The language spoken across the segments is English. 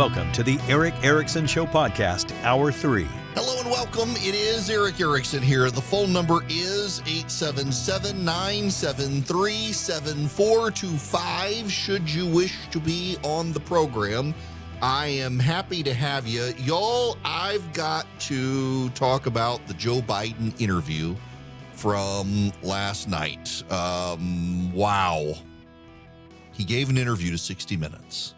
Welcome to the Erick Erickson Show Podcast, Hour 3. Hello and welcome. It is Erick Erickson here. The phone number is 877 973 7425. Should you wish to be on the program, I am happy to have you. Y'all, I've got to talk about the Joe Biden interview from last night. Um, wow. He gave an interview to 60 Minutes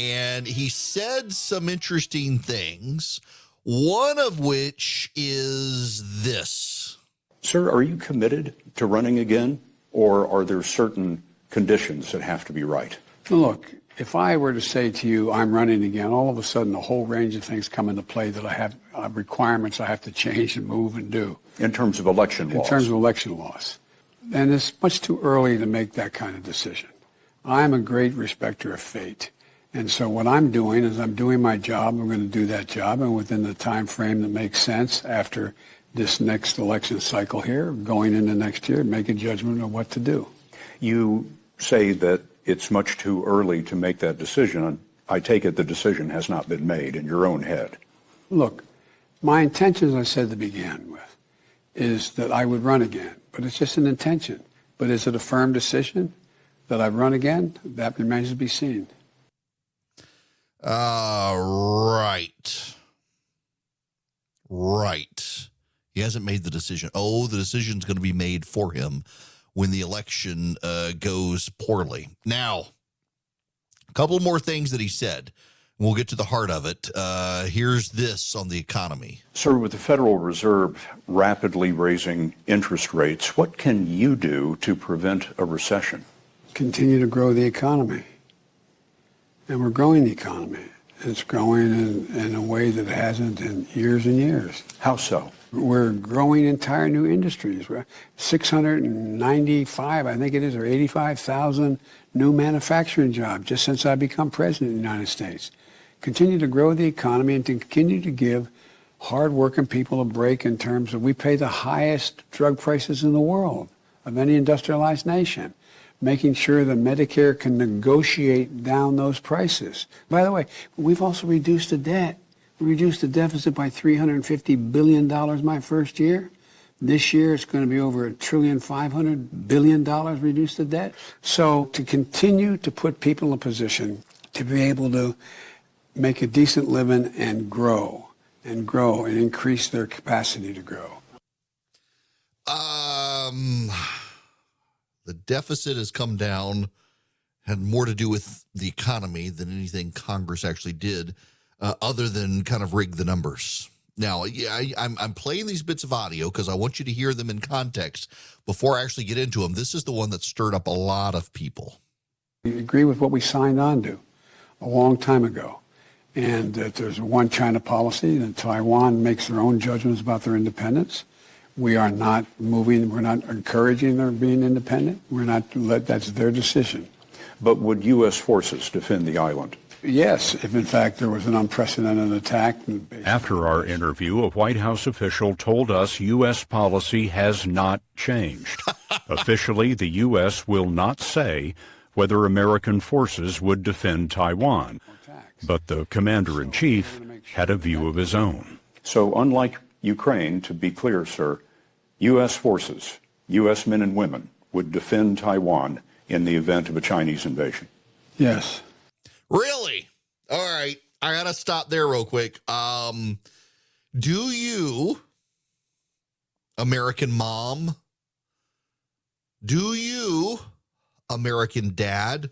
and he said some interesting things. One of which is this. Sir, are you committed to running again, or are there certain conditions that have to be right? Look, if I were to say to you, I'm running again, all of a sudden a whole range of things come into play that I have uh, requirements I have to change and move and do. In terms of election In laws? In terms of election laws. And it's much too early to make that kind of decision. I'm a great respecter of fate. And so what I'm doing is I'm doing my job. I'm going to do that job, and within the time frame that makes sense after this next election cycle here, going into next year, make a judgment of what to do. You say that it's much too early to make that decision. I take it the decision has not been made in your own head. Look, my intention, as I said to begin with, is that I would run again, but it's just an intention. But is it a firm decision that I run again? That remains to be seen. Uh, right. Right. He hasn't made the decision. Oh, the decision's going to be made for him when the election uh, goes poorly. Now, a couple more things that he said. We'll get to the heart of it. Uh, here's this on the economy. Sir, with the Federal Reserve rapidly raising interest rates, what can you do to prevent a recession? Continue to grow the economy. And we're growing the economy. It's growing in, in a way that it hasn't in years and years. How so? We're growing entire new industries. We're 695, I think it is, or 85,000 new manufacturing jobs just since I become president of the United States. Continue to grow the economy and to continue to give hardworking people a break in terms of we pay the highest drug prices in the world of any industrialized nation making sure that Medicare can negotiate down those prices. By the way, we've also reduced the debt. We reduced the deficit by $350 billion my first year. This year it's going to be over a trillion five hundred billion dollars reduced the debt. So to continue to put people in a position to be able to make a decent living and grow and grow and increase their capacity to grow. Um, the deficit has come down, had more to do with the economy than anything Congress actually did, uh, other than kind of rig the numbers. Now, yeah, I, I'm I'm playing these bits of audio because I want you to hear them in context before I actually get into them. This is the one that stirred up a lot of people. We agree with what we signed on to a long time ago, and that there's a one China policy, that Taiwan makes their own judgments about their independence. We are not moving, we're not encouraging their being independent. We're not, let, that's their decision. But would U.S. forces defend the island? Yes, if in fact there was an unprecedented attack. After our interview, a White House official told us U.S. policy has not changed. Officially, the U.S. will not say whether American forces would defend Taiwan, but the commander in chief had a view of his own. So, unlike Ukraine, to be clear, sir, U.S. forces, U.S. men and women would defend Taiwan in the event of a Chinese invasion. Yes. Really? All right. I got to stop there real quick. Um, do you, American mom, do you, American dad,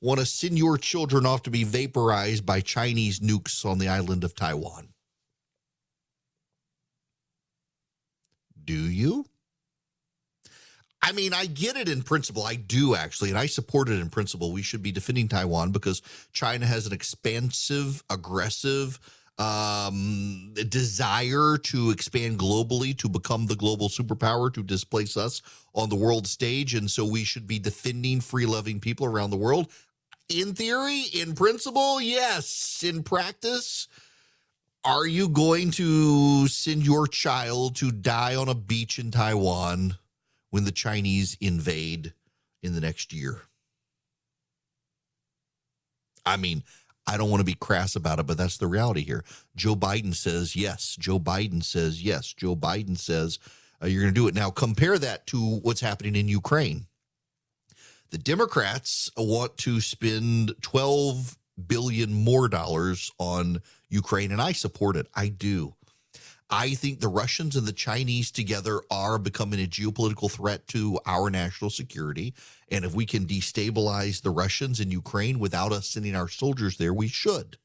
want to send your children off to be vaporized by Chinese nukes on the island of Taiwan? Do you? I mean, I get it in principle. I do actually, and I support it in principle. We should be defending Taiwan because China has an expansive, aggressive um, desire to expand globally, to become the global superpower, to displace us on the world stage. And so we should be defending free loving people around the world. In theory, in principle, yes. In practice, are you going to send your child to die on a beach in Taiwan when the Chinese invade in the next year? I mean, I don't want to be crass about it, but that's the reality here. Joe Biden says yes. Joe Biden says yes. Joe Biden says uh, you're going to do it. Now, compare that to what's happening in Ukraine. The Democrats want to spend 12 billion more dollars on Ukraine, and I support it. I do. I think the Russians and the Chinese together are becoming a geopolitical threat to our national security. And if we can destabilize the Russians in Ukraine without us sending our soldiers there, we should.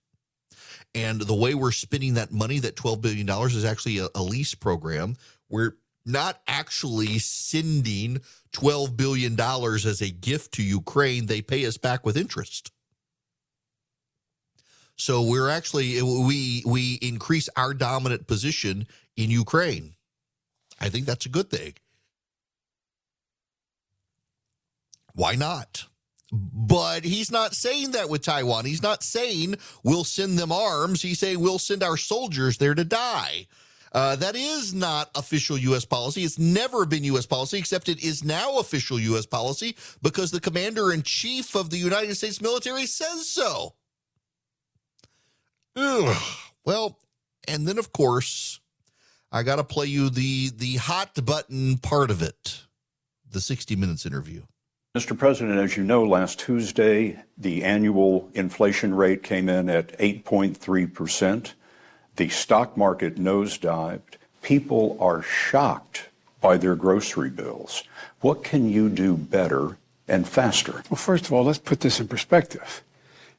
And the way we're spending that money, that $12 billion, is actually a, a lease program. We're not actually sending $12 billion as a gift to Ukraine. They pay us back with interest. So we're actually we we increase our dominant position in Ukraine. I think that's a good thing. Why not? But he's not saying that with Taiwan. He's not saying we'll send them arms. He's saying we'll send our soldiers there to die. Uh, that is not official U.S. policy. It's never been U.S. policy, except it is now official U.S. policy because the commander in chief of the United States military says so. Ugh. Well, and then of course, I got to play you the the hot button part of it, the 60 minutes interview. Mr. President, as you know, last Tuesday, the annual inflation rate came in at 8.3%. The stock market nosedived. People are shocked by their grocery bills. What can you do better and faster? Well, first of all, let's put this in perspective.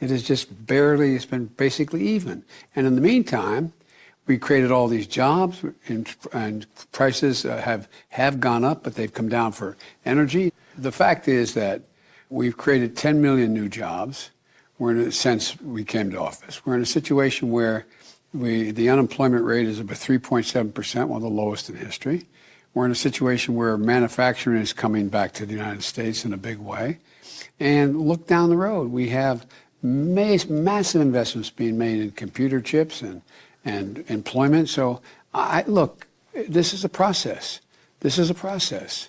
It is just barely, it's been basically even. And in the meantime, we created all these jobs and, and prices uh, have, have gone up, but they've come down for energy. The fact is that we've created 10 million new jobs. We're in a sense, we came to office. We're in a situation where we, the unemployment rate is about 3.7%, one of the lowest in history. We're in a situation where manufacturing is coming back to the United States in a big way. And look down the road. We have massive investments being made in computer chips and, and employment. So, I, look, this is a process. This is a process.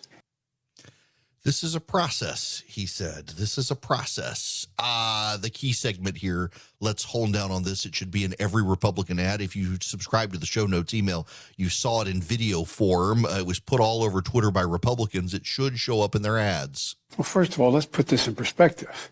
This is a process, he said. This is a process. Uh, the key segment here, let's hone down on this. It should be in every Republican ad. If you subscribe to the show notes email, you saw it in video form. Uh, it was put all over Twitter by Republicans. It should show up in their ads. Well, first of all, let's put this in perspective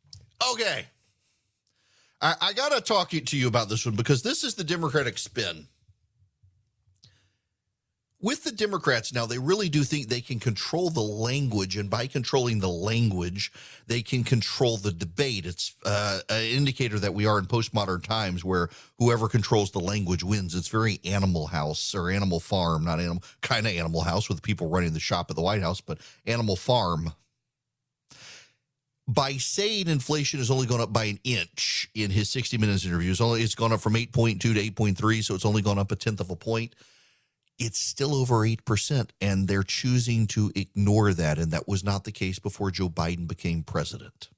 Okay. I, I got to talk to you about this one because this is the Democratic spin. with the Democrats now, they really do think they can control the language, and by controlling the language, they can control the debate. It's uh, an indicator that we are in postmodern times where whoever controls the language wins. It's very Animal House or Animal Farm, not animal kind of Animal House with people running the shop at the White House, but Animal Farm. By saying inflation has only gone up by an inch in his 60 Minutes interview, it's only it's gone up from 8.2 to 8.3, so it's only gone up a tenth of a point it's still over 8%, and they're choosing to ignore that. And that was not the case before Joe Biden became president.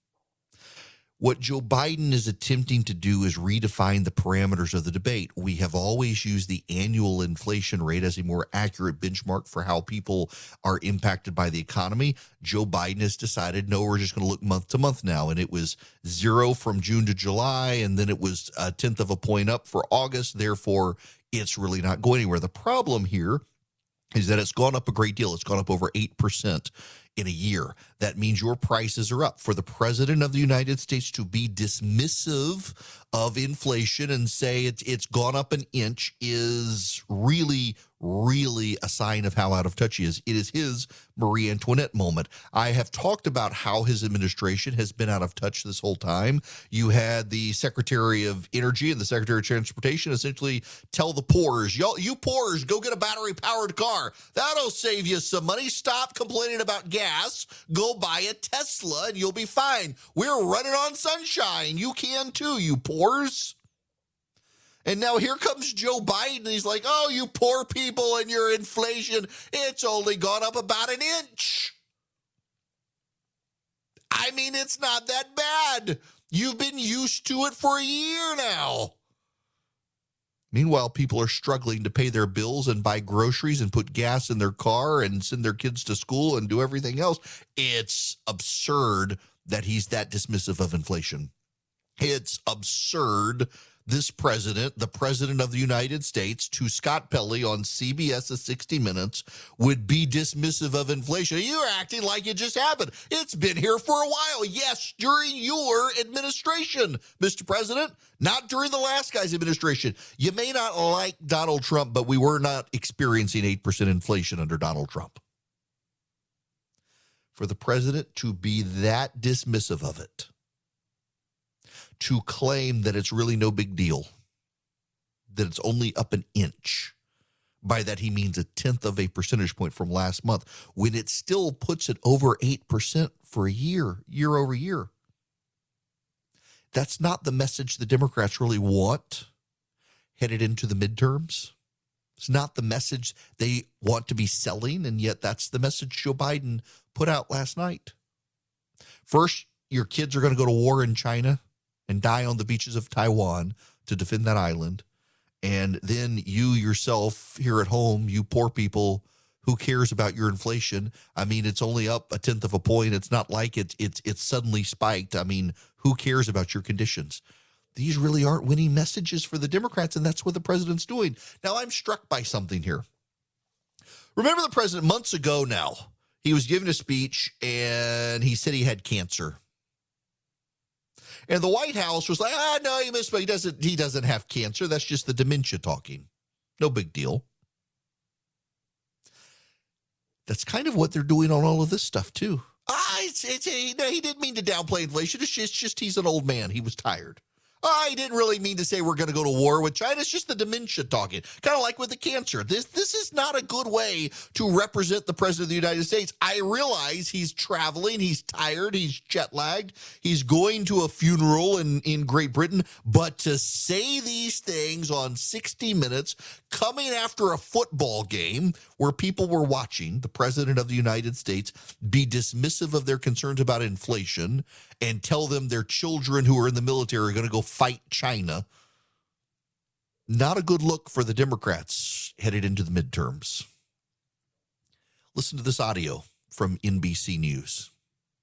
What Joe Biden is attempting to do is redefine the parameters of the debate. We have always used the annual inflation rate as a more accurate benchmark for how people are impacted by the economy. Joe Biden has decided, no, we're just going to look month to month now. And it was zero from June to July, and then it was a tenth of a point up for August. Therefore, it's really not going anywhere. The problem here is that it's gone up a great deal. It's gone up over 8% in a year. That means your prices are up. For the president of the United States to be dismissive of inflation and say it's it's gone up an inch is really really a sign of how out of touch he is. It is his Marie Antoinette moment. I have talked about how his administration has been out of touch this whole time. You had the Secretary of Energy and the Secretary of Transportation essentially tell the poorers, y'all, you poorers, go get a battery powered car. That'll save you some money. Stop complaining about gas. Go buy a Tesla and you'll be fine. We're running on sunshine. You can too, you poors. And now here comes Joe Biden. He's like, oh, you poor people and your inflation, it's only gone up about an inch. I mean, it's not that bad. You've been used to it for a year now. Meanwhile, people are struggling to pay their bills and buy groceries and put gas in their car and send their kids to school and do everything else. It's absurd that he's that dismissive of inflation. It's absurd this president, the president of the United States, to Scott Pelley on CBS's 60 Minutes, would be dismissive of inflation. You're acting like it just happened. It's been here for a while. Yes, during your administration, Mr. President, not during the last guy's administration. You may not like Donald Trump, but we were not experiencing 8% inflation under Donald Trump. For the president to be that dismissive of it to claim that it's really no big deal, that it's only up an inch. By that, he means a tenth of a percentage point from last month, when it still puts it over 8% for a year, year over year. That's not the message the Democrats really want headed into the midterms. It's not the message they want to be selling, and yet that's the message Joe Biden put out last night. First, your kids are going to go to war in China and die on the beaches of Taiwan to defend that island. And then you yourself here at home, you poor people, who cares about your inflation? I mean, it's only up a tenth of a point. It's not like it's it's it's suddenly spiked. I mean, who cares about your conditions? These really aren't winning messages for the Democrats, and that's what the president's doing. Now, I'm struck by something here. Remember the president months ago now, he was giving a speech and he said he had cancer. And the White House was like, ah, no, he but he doesn't, he doesn't have cancer. That's just the dementia talking. No big deal. That's kind of what they're doing on all of this stuff, too. Ah, it's, it's, he, no, he didn't mean to downplay inflation. It's just, it's just he's an old man. He was tired. I didn't really mean to say we're going to go to war with China. It's just the dementia talking, kind of like with the cancer. This this is not a good way to represent the president of the United States. I realize he's traveling, he's tired, he's jet lagged, he's going to a funeral in in Great Britain, but to say these things on 60 Minutes, coming after a football game where people were watching the president of the United States be dismissive of their concerns about inflation and tell them their children who are in the military are going to go fight China. Not a good look for the Democrats headed into the midterms. Listen to this audio from NBC News.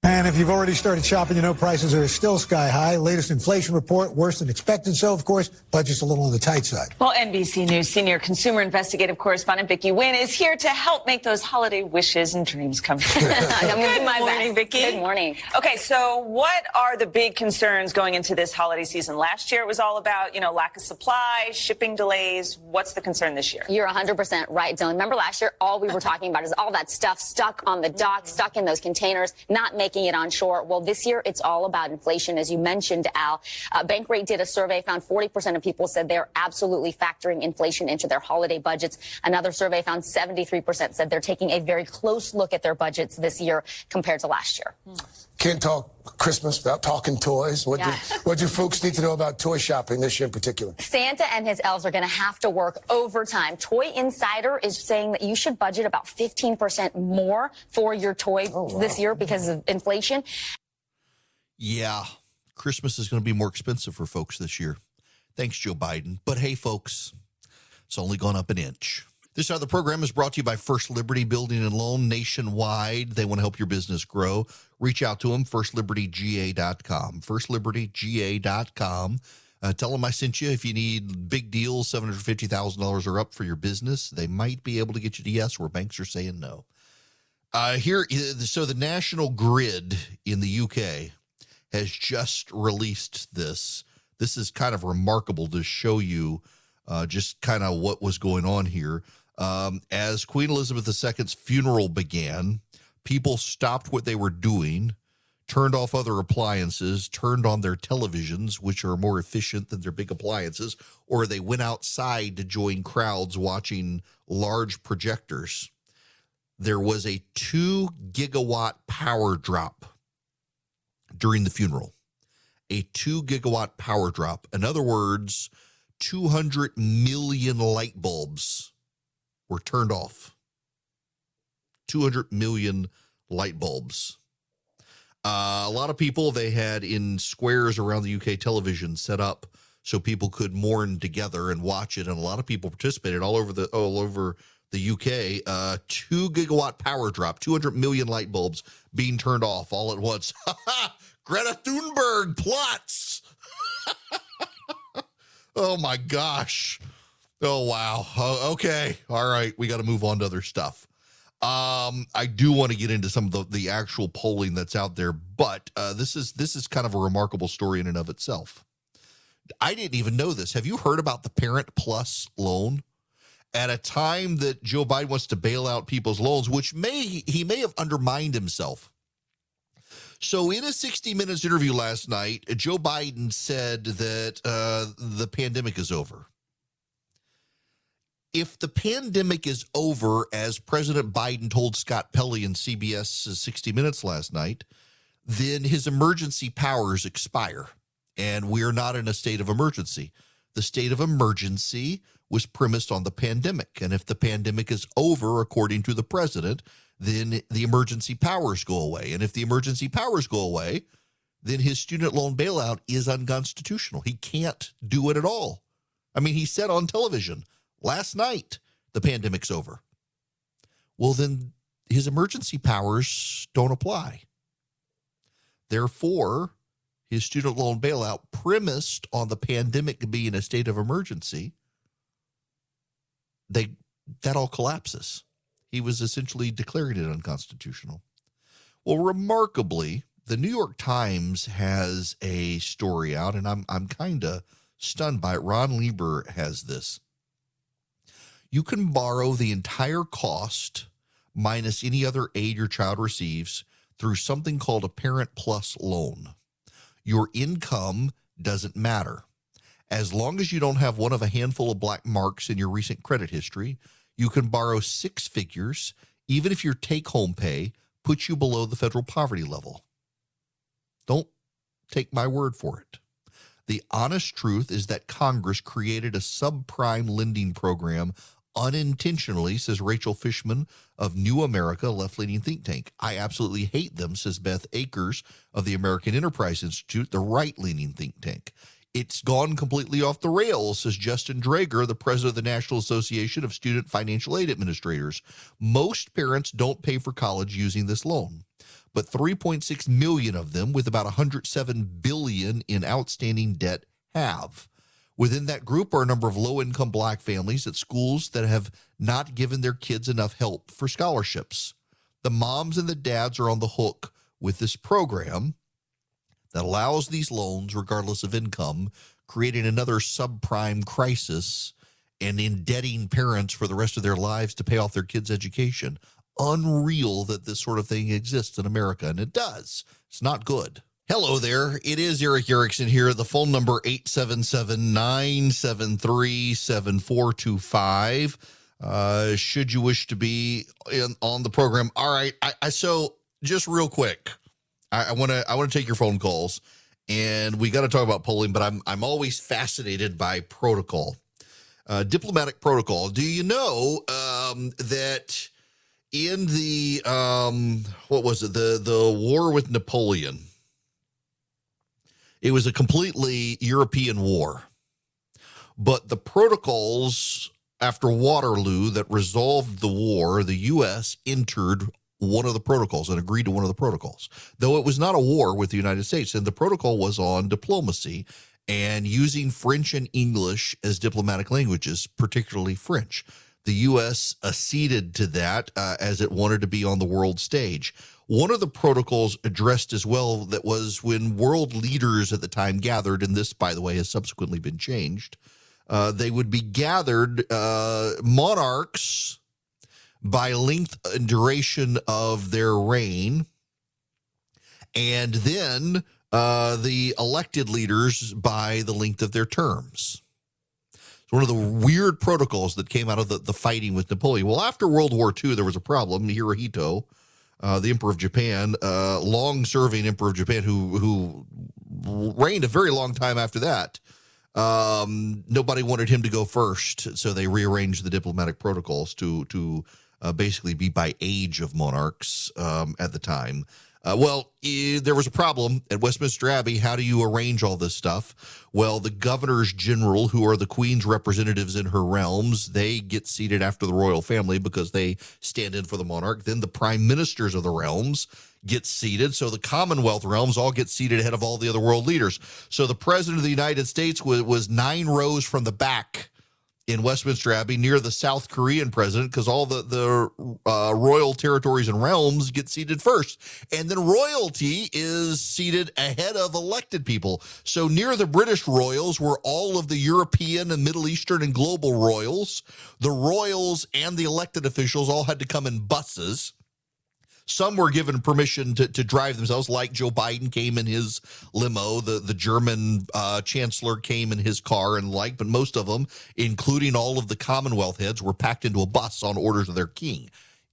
And if you've already started shopping, you know prices are still sky high. Latest inflation report, worse than expected. So, of course, budget's a little on the tight side. Well, NBC News senior consumer investigative correspondent Vicky Nguyen is here to help make those holiday wishes and dreams come true. I'm going to do my morning, best. Vicky. Good morning. Okay, so what are the big concerns going into this holiday season? Last year it was all about, you know, lack of supply, shipping delays. What's the concern this year? You're 100% right, Dylan. Remember last year, all we were talking about is all that stuff stuck on the dock, stuck in those containers, not making it on shore. Well, this year, it's all about inflation. As you mentioned, Al, uh, Bankrate did a survey, found 40% of people said they're absolutely factoring inflation into their holiday budgets. Another survey found 73% said they're taking a very close look at their budgets this year compared to last year. Can't talk Christmas without talking toys. What, Yeah. do, what do folks need to know about toy shopping this year in particular? Santa and his elves are going to have to work overtime. Toy Insider is saying that you should budget about 15% more for your toy oh, this year because of inflation. Yeah, Christmas is going to be more expensive for folks this year. Thanks, Joe Biden. But hey, folks, it's only gone up an inch. This other program is brought to you by First Liberty Building and Loan nationwide. They want to help your business grow. Reach out to them, firstlibertyga.com. Firstlibertyga.com. Uh, tell them I sent you. If you need big deals, $750,000 or up for your business, they might be able to get you to yes, where banks are saying no. Uh, here, so the National Grid in the UK has just released this. This is kind of remarkable to show you uh, just kind of what was going on here. Um, as Queen Elizabeth II's funeral began, people stopped what they were doing, turned off other appliances, turned on their televisions, which are more efficient than their big appliances, or they went outside to join crowds watching large projectors. There was a two gigawatt power drop during the funeral. A two gigawatt power drop. In other words, 200 million light bulbs were turned off. 200 million light bulbs. Uh, a lot of people they had in squares around the UK television set up so people could mourn together and watch it, and a lot of people participated all over the all over the UK. Uh, two gigawatt power drop, 200 million light bulbs being turned off all at once. Greta Thunberg plots. oh my gosh. Oh wow. Oh, okay. All right. We got to move on to other stuff. Um, I do want to get into some of the, the actual polling that's out there, but uh, this is this is kind of a remarkable story in and of itself. I didn't even know this. Have you heard about the Parent Plus loan? At a time that Joe Biden wants to bail out people's loans, which may he may have undermined himself. So, in a 60 Minutes interview last night, Joe Biden said that uh, the pandemic is over. If the pandemic is over, as President Biden told Scott Pelley in CBS's 60 Minutes last night, then his emergency powers expire and we're not in a state of emergency. The state of emergency was premised on the pandemic. And if the pandemic is over, according to the president, then the emergency powers go away. And if the emergency powers go away, then his student loan bailout is unconstitutional. He can't do it at all. I mean, he said on television last night the pandemic's over. Well, then his emergency powers don't apply. Therefore, his student loan bailout premised on the pandemic being a state of emergency, they that all collapses. He was essentially declaring it unconstitutional. Well, remarkably, the New York Times has a story out, and I'm I'm kind of stunned by it. Ron Lieber has this. You can borrow the entire cost minus any other aid your child receives through something called a Parent Plus loan. Your income doesn't matter. As long as you don't have one of a handful of black marks in your recent credit history, you can borrow six figures, even if your take home pay puts you below the federal poverty level. Don't take my word for it. The honest truth is that Congress created a subprime lending program unintentionally, says Rachel Fishman of New America, left leaning think tank. I absolutely hate them, says Beth Akers of the American Enterprise Institute, the right leaning think tank. It's gone completely off the rails, says Justin Draeger, the president of the National Association of Student Financial Aid Administrators. Most parents don't pay for college using this loan. but 3.6 million of them, with about 107 billion in outstanding debt, have. Within that group are a number of low income black families at schools that have not given their kids enough help for scholarships. The moms and the dads are on the hook with this program that allows these loans, regardless of income, creating another subprime crisis and indebting parents for the rest of their lives to pay off their kids' education. Unreal that this sort of thing exists in America, and it does. It's not good. Hello there. It is Erick Erickson here. The phone number 877-973-7425. Uh, should you wish to be in, on the program. All right. I, I so just real quick. I want to I want to take your phone calls and we got to talk about polling, but I'm I'm always fascinated by protocol. Uh, diplomatic protocol. Do you know um, that in the um, what was it the the war with Napoleon? It was a completely European war, but the protocols after Waterloo that resolved the war, the U.S. entered one of the protocols and agreed to one of the protocols, though it was not a war with the United States. And the protocol was on diplomacy and using French and English as diplomatic languages, particularly French. The U.S. acceded to that uh, as it wanted to be on the world stage. One of the protocols addressed as well that was when world leaders at the time gathered, and this, by the way, has subsequently been changed. Uh, they would be gathered, uh, monarchs by length and duration of their reign, and then uh, the elected leaders by the length of their terms. It's one of the weird protocols that came out of the, the fighting with Napoleon. Well, after World War II, there was a problem. Hirohito, uh, the Emperor of Japan, uh, long-serving Emperor of Japan, who who reigned a very long time after that. Um, nobody wanted him to go first, so they rearranged the diplomatic protocols to to uh, basically be by age of monarchs um, at the time. Uh, well, there was a problem at Westminster Abbey. How do you arrange all this stuff? Well, the governors general, who are the queen's representatives in her realms, they get seated after the royal family because they stand in for the monarch. Then the prime ministers of the realms get seated. So the Commonwealth realms all get seated ahead of all the other world leaders. So the president of the United States was, was nine rows from the back in Westminster Abbey near the South Korean president because all the the uh, royal territories and realms get seated first, and then royalty is seated ahead of elected people. So near the British royals were all of the European and Middle Eastern and global royals. The royals and the elected officials all had to come in buses. Some were given permission to, to drive themselves, like Joe Biden came in his limo. The the German uh, chancellor came in his car and like, but most of them, including all of the Commonwealth heads, were packed into a bus on orders of their king.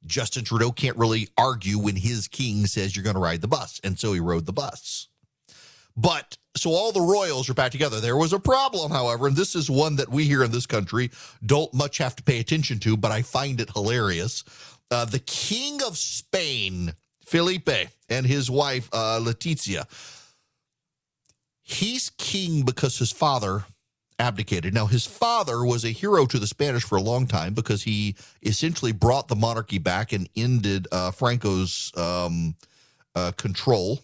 Justin Trudeau can't really argue when his king says you're going to ride the bus, and so he rode the bus. But so all the royals are back together. There was a problem, however, and this is one that we here in this country don't much have to pay attention to, but I find it hilarious uh, the King of Spain, Felipe, and his wife, uh, Letizia. He's king because his father abdicated. Now, his father was a hero to the Spanish for a long time because he essentially brought the monarchy back and ended uh, Franco's um, uh, control,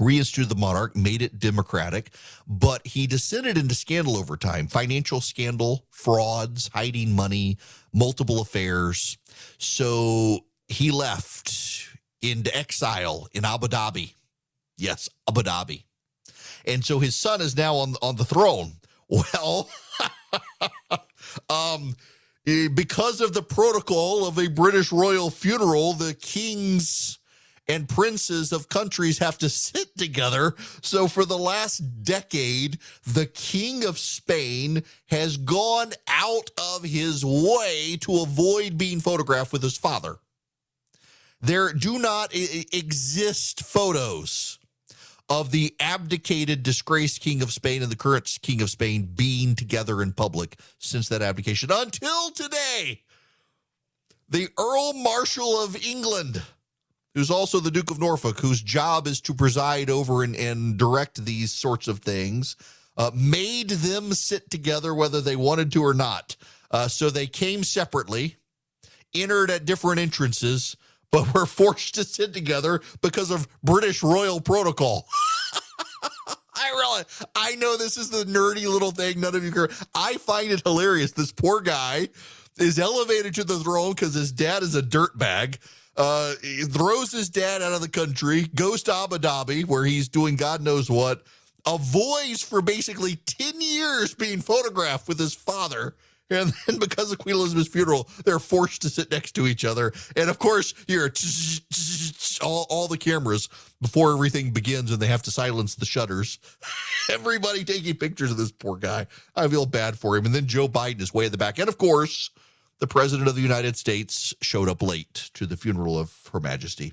reinstituted the monarch, made it democratic. But he descended into scandal over time financial scandal, frauds, hiding money, multiple affairs. So he left into exile in Abu Dhabi. Yes, Abu Dhabi. And so his son is now on on the throne. Well, um, eh, because of the protocol of a British royal funeral, the kings and princes of countries have to sit together. So for the last decade, the king of Spain has gone out of his way to avoid being photographed with his father. There do not exist photos of the abdicated, disgraced king of Spain and the current king of Spain being together in public since that abdication until today. The Earl Marshal of England who's also the Duke of Norfolk, whose job is to preside over and, and direct these sorts of things, uh, made them sit together whether they wanted to or not. Uh, so they came separately, entered at different entrances, but we're forced to sit together because of British royal protocol. I really, I know this is the nerdy little thing. None of you care. I find it hilarious. This poor guy is elevated to the throne because his dad is a dirtbag. Uh, throws his dad out of the country, goes to Abu Dhabi, where he's doing God knows what, avoids for basically 10 years being photographed with his father. And then because of Queen Elizabeth's funeral, they're forced to sit next to each other. And of course, you're all, all the cameras before everything begins and they have to silence the shutters. Everybody taking pictures of this poor guy. I feel bad for him. And then Joe Biden is way at the back. And of course, the President of the United States showed up late to the funeral of Her Majesty.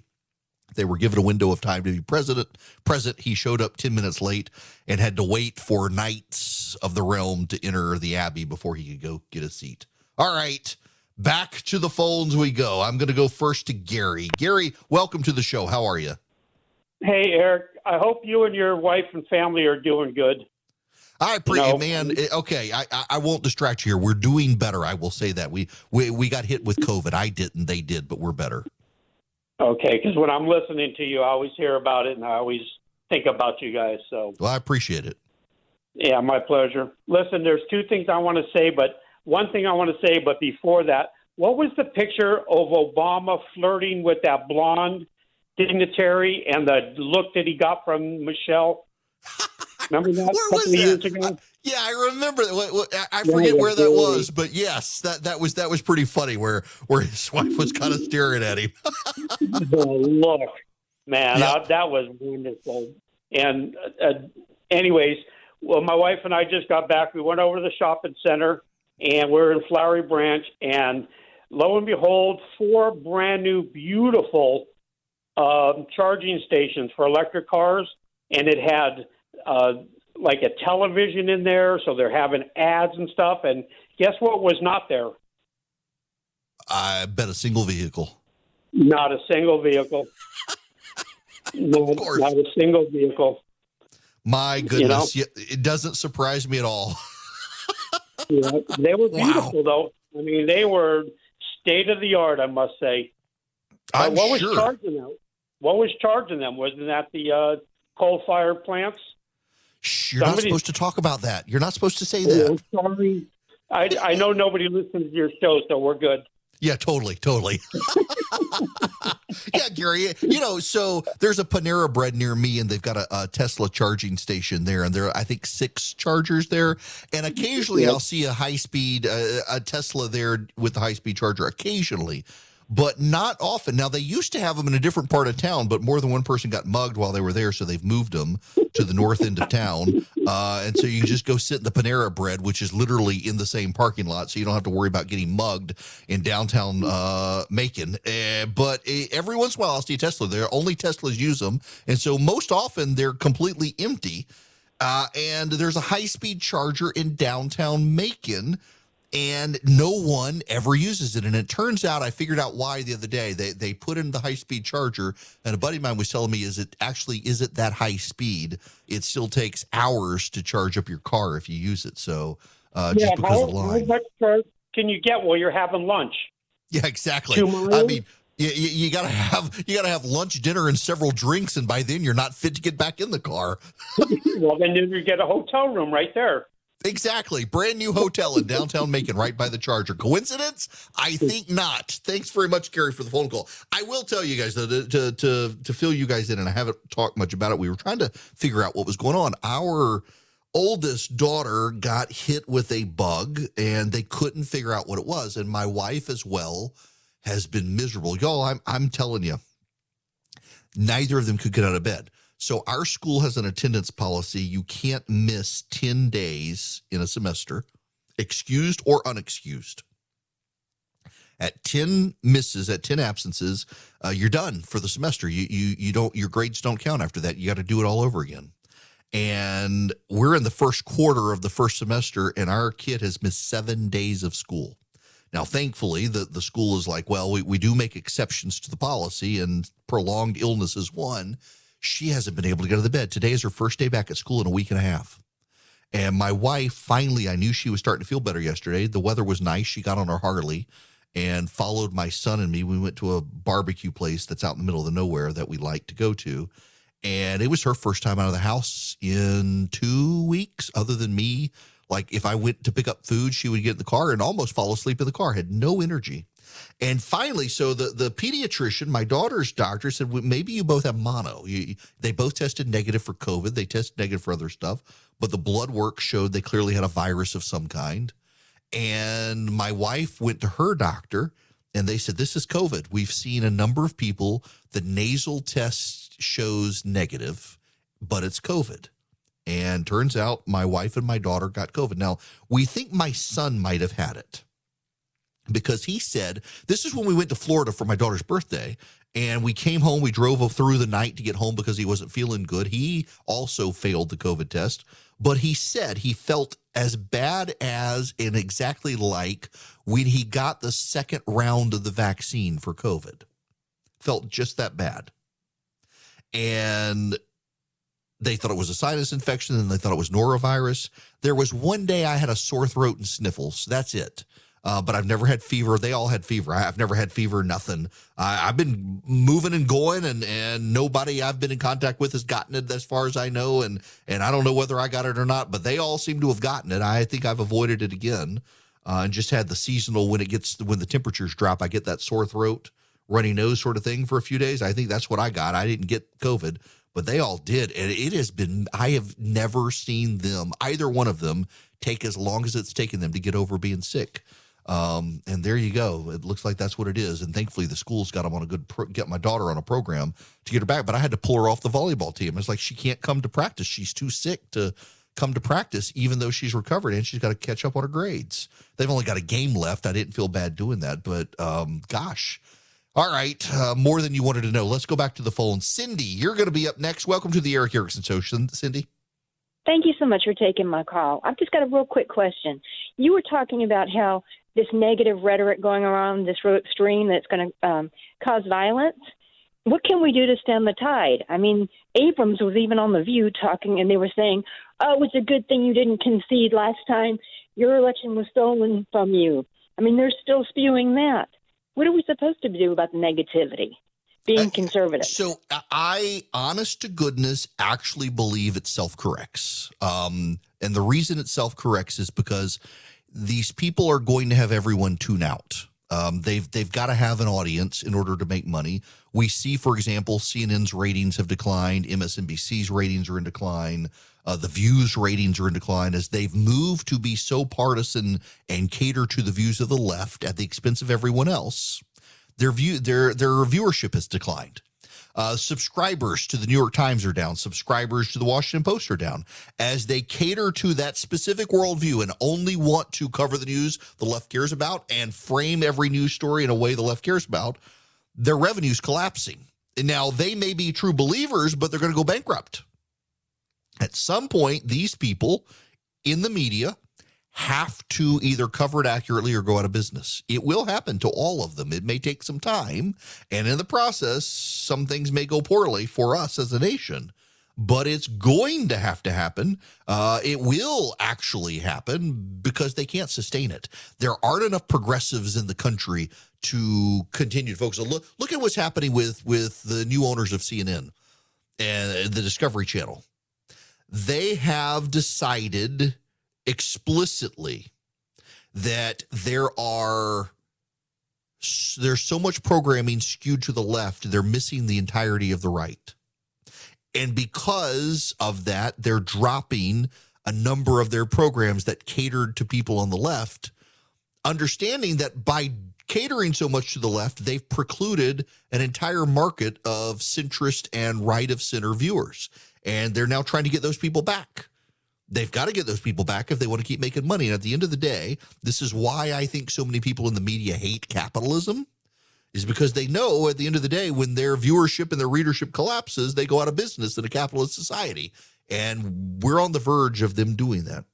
They were given a window of time to be president. Present, he showed up 10 minutes late and had to wait for knights of the realm to enter the abbey before he could go get a seat. All right, back to the phones we go. I'm going to go first to Gary. Gary, welcome to the show. How are you? Hey, Erick. I hope you and your wife and family are doing good. I appreciate, man. Eh, Okay, I, I I won't distract you here. We're doing better. I will say that we we we got hit with COVID. I didn't. They did, but we're better. Okay, because when I'm listening to you, I always hear about it and I always think about you guys. So, Well, I appreciate it. yeah, my pleasure. Listen, there's two things I want to say, but one thing I want to say, but before that, what was the picture of Obama flirting with that blonde dignitary and the look that he got from Michelle? Remember that? Where was that? Yeah, I remember. I- I Yeah, forget yeah, where that was, but yes, that that was that was pretty funny. Where where his wife was kind of staring at him. the look, man, that, that was wonderful. And uh, anyways, well, my wife and I just got back. We went over to the shopping center, and we're in Flowery Branch, and lo and behold, four brand new, beautiful um, charging stations for electric cars, and it had uh, like a television in there, so they're having ads and stuff. And guess what was not there? I bet a single vehicle. Not a single vehicle. not, not a single vehicle. My goodness, yeah, it doesn't surprise me at all. Yeah, they were beautiful though. I mean, they were state of the art, I must say. Uh, what was sure. charging them? What was charging them? Wasn't that the uh, coal-fired plants? You're not supposed to talk about that. You're not supposed to say Oh, that. I'm sorry. I, I know nobody listens to your show, so we're good. Yeah, totally, totally. yeah, Gary. You know, so there's a Panera Bread near me, and they've got a, a Tesla charging station there, and there are I think six chargers there. And occasionally, Yeah. I'll see a high speed uh, a Tesla there with the high speed charger. Occasionally. But not often. Now they used to have them in a different part of town, but more than one person got mugged while they were there, so they've moved them to the north end of town. Uh, and so you just go sit in the Panera Bread, which is literally in the same parking lot, so you don't have to worry about getting mugged in downtown uh, Macon. Uh, but uh, every once in a while, I'll see Tesla there. Only Teslas use them, and so most often they're completely empty. Uh, and there's a high speed charger in downtown Macon, and no one ever uses it. And it turns out I figured out why the other day. They they put in the high speed charger, and a buddy of mine was telling me, is it actually is it that high speed? It still takes hours to charge up your car if you use it. So uh, just because how, of the how line. much can you get while you're having lunch? Yeah, exactly. I mean, you, you, you gotta have you gotta have lunch, dinner, and several drinks, and by then you're not fit to get back in the car. well, then you get a hotel room right there. Exactly. Brand new hotel in downtown Macon, right by the charger. Coincidence? I think not. Thanks very much, Gary, for the phone call. I will tell you guys though, to to to, to fill you guys in, and I haven't talked much about it. We were trying to figure out what was going on. Our oldest daughter got hit with a bug, and they couldn't figure out what it was. And my wife as well has been miserable. Y'all, I'm I'm telling you, neither of them could get out of bed. So our school has an attendance policy. You can't miss 10 days in a semester, excused or unexcused. At 10 misses, at 10 absences, uh, you're done for the semester. You, you, you don't, your grades don't count after that. You got to do it all over again. And we're in the first quarter of the first semester, and our kid has missed seven days of school. Now, thankfully, the, the school is like, well, we, we do make exceptions to the policy, and prolonged illness is one. She hasn't been able to get out of the bed. Today is her first day back at school in a week and a half. And my wife finally, I knew she was starting to feel better yesterday. The weather was nice. She got on her Harley and followed my son and me. We went to a barbecue place that's out in the middle of the nowhere that we like to go to. And it was her first time out of the house in two weeks, other than me. Like if I went to pick up food, she would get in the car and almost fall asleep in the car, had no energy. And finally, so the, the pediatrician, my daughter's doctor, said, well, maybe you both have mono. You, they both tested negative for COVID. They tested negative for other stuff, but the blood work showed they clearly had a virus of some kind. And my wife went to her doctor and they said, This is COVID. We've seen a number of people, the nasal test shows negative, but it's COVID. And turns out my wife and my daughter got COVID. Now, we think my son might have had it because he said, This is when we went to Florida for my daughter's birthday. And we came home. We drove through the night to get home because he wasn't feeling good. He also failed the COVID test, but he said he felt as bad as and exactly like when he got the second round of the vaccine for COVID. Felt just that bad. And they thought it was a sinus infection and they thought it was norovirus. There was one day I had a sore throat and sniffles. That's it. Uh, but I've never had fever. They all had fever. I've never had fever, nothing. I've been moving and going, and and nobody I've been in contact with has gotten it as far as I know. And and I don't know whether I got it or not, but they all seem to have gotten it. I think I've avoided it again, uh, and just had the seasonal when it gets when the temperatures drop. I get that sore throat, runny nose sort of thing for a few days. I think that's what I got. I didn't get COVID, but they all did, and it has been. I have never seen them either one of them take as long as it's taken them to get over being sick. Um, and there you go. It looks like that's what it is. And thankfully, the school's got them on a good pro- get my daughter on a program to get her back. But I had to pull her off the volleyball team. It's like she can't come to practice. She's too sick to come to practice, even though she's recovered and she's got to catch up on her grades. They've only got a game left. I didn't feel bad doing that, but um, gosh. All right, uh, more than you wanted to know. Let's go back to the phone. Cindy, you're going to be up next. Welcome to the Erick Erickson Show, Cindy. Thank you so much for taking my call. I've just got a real quick question. You were talking about how this negative rhetoric going around this real extreme that's going to um, cause violence. What can we do to stem the tide? I mean, Abrams was even on The View talking, and they were saying, oh, it's a good thing you didn't concede last time. Your election was stolen from you. I mean, they're still spewing that. What are we supposed to do about the negativity? Being conservative. So I, honest to goodness, actually believe it self corrects. Um, and the reason it self corrects is because these people are going to have everyone tune out. Um, they've they've got to have an audience in order to make money. We see, for example, CNN's ratings have declined, MSNBC's ratings are in decline, uh, the Views ratings are in decline as they've moved to be so partisan and cater to the views of the left at the expense of everyone else. Their view their their viewership has declined. Uh, subscribers to the New York Times are down. Subscribers to the Washington Post are down as they cater to that specific worldview and only want to cover the news the left cares about and frame every news story in a way the left cares about. Their revenue's collapsing. And now they may be true believers, but they're going to go bankrupt. At some point, these people in the media have to either cover it accurately or go out of business. It will happen to all of them. It may take some time. And in the process, some things may go poorly for us as a nation, but it's going to have to happen. Uh, it will actually happen because they can't sustain it. There aren't enough progressives in the country to continue to focus. Look, look at what's happening with, with the new owners of CNN and the Discovery Channel. They have decided explicitly that there are there's so much programming skewed to the left they're missing the entirety of the right. And because of that they're dropping a number of their programs that catered to people on the left understanding that by catering so much to the left they've precluded an entire market of centrist and right of center viewers. And they're now trying to get those people back they've got to get those people back if they want to keep making money. And at the end of the day, this is why I think so many people in the media hate capitalism, is because they know at the end of the day, when their viewership and their readership collapses, they go out of business in a capitalist society. And we're on the verge of them doing that.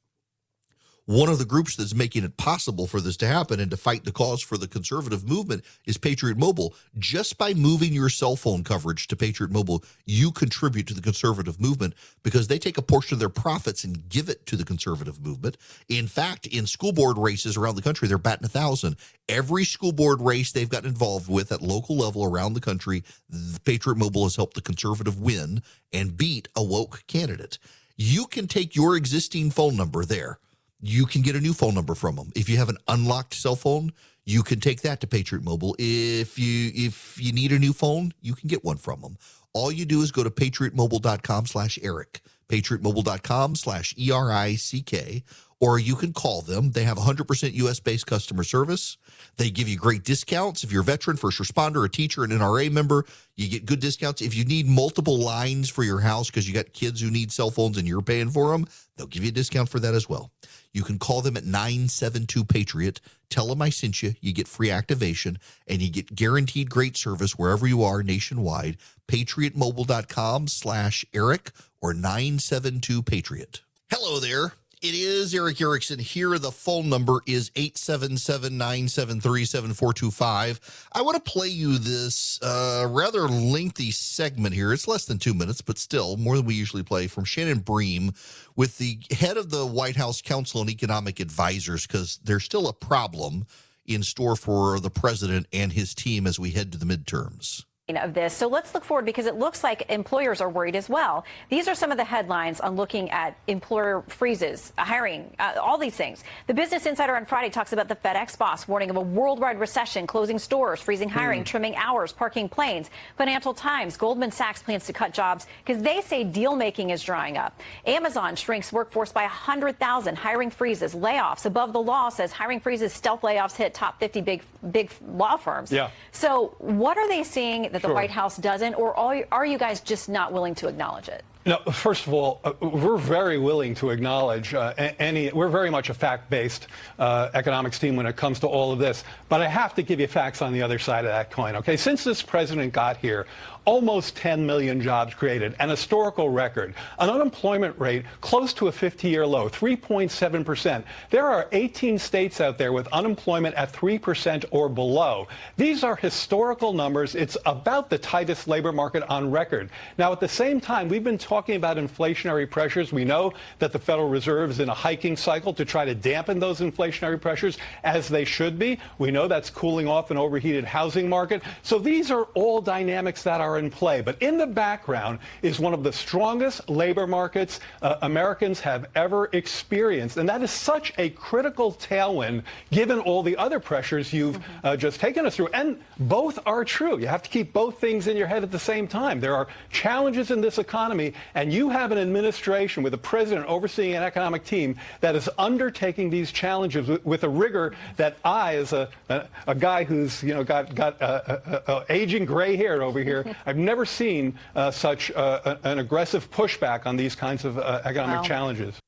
One of the groups that's making it possible for this to happen and to fight the cause for the conservative movement is Patriot Mobile. Just by moving your cell phone coverage to Patriot Mobile, you contribute to the conservative movement because they take a portion of their profits and give it to the conservative movement. In fact, in school board races around the country, they're batting a thousand. Every school board race they've gotten involved with at local level around the country, the Patriot Mobile has helped the conservative win and beat a woke candidate. You can take your existing phone number there you can get a new phone number from them. If you have an unlocked cell phone, you can take that to Patriot Mobile. If you if you need a new phone, you can get one from them. All you do is go to patriotmobile.com slash Erick, patriotmobile.com slash E-R-I-C-K, or you can call them. They have 100% US based customer service. They give you great discounts. If you're a veteran, first responder, a teacher, an NRA member, you get good discounts. If you need multiple lines for your house because you got kids who need cell phones and you're paying for them, they'll give you a discount for that as well. You can call them at 972 Patriot. Tell them I sent you. You get free activation and you get guaranteed great service wherever you are nationwide. PatriotMobile.com slash Erick or 972 Patriot. Hello there. It is Erick Erickson here. The phone number is 877 973 7425. I want to play you this uh, rather lengthy segment here. It's less than two minutes, but still more than we usually play from Shannon Bream with the head of the White House Council on Economic Advisors because there's still a problem in store for the president and his team as we head to the midterms of this. So let's look forward because it looks like employers are worried as well. These are some of the headlines on looking at employer freezes, hiring, uh, all these things. The Business Insider on Friday talks about the FedEx boss warning of a worldwide recession, closing stores, freezing hiring, mm. trimming hours, parking planes. Financial Times, Goldman Sachs plans to cut jobs because they say deal making is drying up. Amazon shrinks workforce by 100,000, hiring freezes, layoffs. Above the law says hiring freezes, stealth layoffs hit top 50 big big law firms. Yeah. So what are they seeing that sure. the White House doesn't, or are you guys just not willing to acknowledge it? No, first of all, uh, we're very willing to acknowledge uh, any. We're very much a fact-based uh, economics team when it comes to all of this. But I have to give you facts on the other side of that coin. Okay, since this president got here, almost 10 million jobs created, an historical record, an unemployment rate close to a 50-year low, 3.7 percent. There are 18 states out there with unemployment at 3 percent or below. These are historical numbers. It's about the tightest labor market on record. Now, at the same time, we've been talking about inflationary pressures. We know that the Federal Reserve is in a hiking cycle to try to dampen those inflationary pressures as they should be. We know that's cooling off an overheated housing market. So these are all dynamics that are in play. But in the background is one of the strongest labor markets uh, Americans have ever experienced. And that is such a critical tailwind given all the other pressures you've uh, just taken us through. And both are true. You have to keep both things in your head at the same time. There are challenges in this economy and you have an administration with a president overseeing an economic team that is undertaking these challenges with, with a rigor that I, as a, a, a, guy who's you know got got uh, uh, uh, aging gray hair over here, I've never seen uh, such uh, an aggressive pushback on these kinds of uh, economic wow. challenges.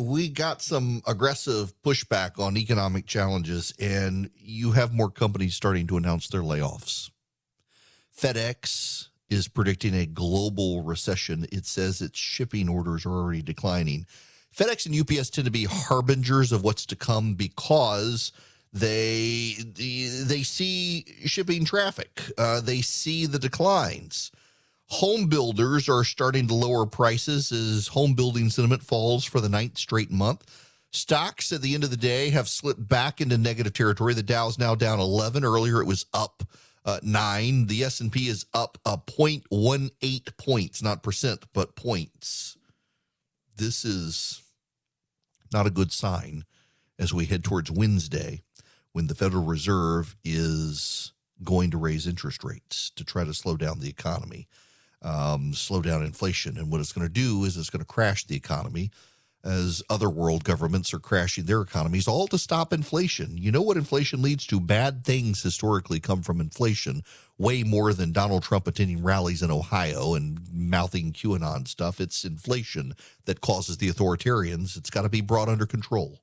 we got some aggressive pushback on economic challenges, and you have more companies starting to announce their layoffs. FedEx is predicting a global recession. It says its shipping orders are already declining. FedEx and UPS tend to be harbingers of what's to come because they they see shipping traffic. Uh, they see the declines. Home builders are starting to lower prices as home building sentiment falls for the ninth straight month. Stocks at the end of the day have slipped back into negative territory. The Dow is now down 11. Earlier, it was up uh, nine. The S and P is up a 0.18 points, not percent, but points. This is not a good sign as we head towards Wednesday, when the Federal Reserve is going to raise interest rates to try to slow down the economy, um, slow down inflation. And what it's going to do is it's going to crash the economy as other world governments are crashing their economies, all to stop inflation. You know what inflation leads to? Bad things historically come from inflation, way more than Donald Trump attending rallies in Ohio and mouthing QAnon stuff. It's inflation that causes the authoritarians. It's got to be brought under control.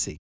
easy.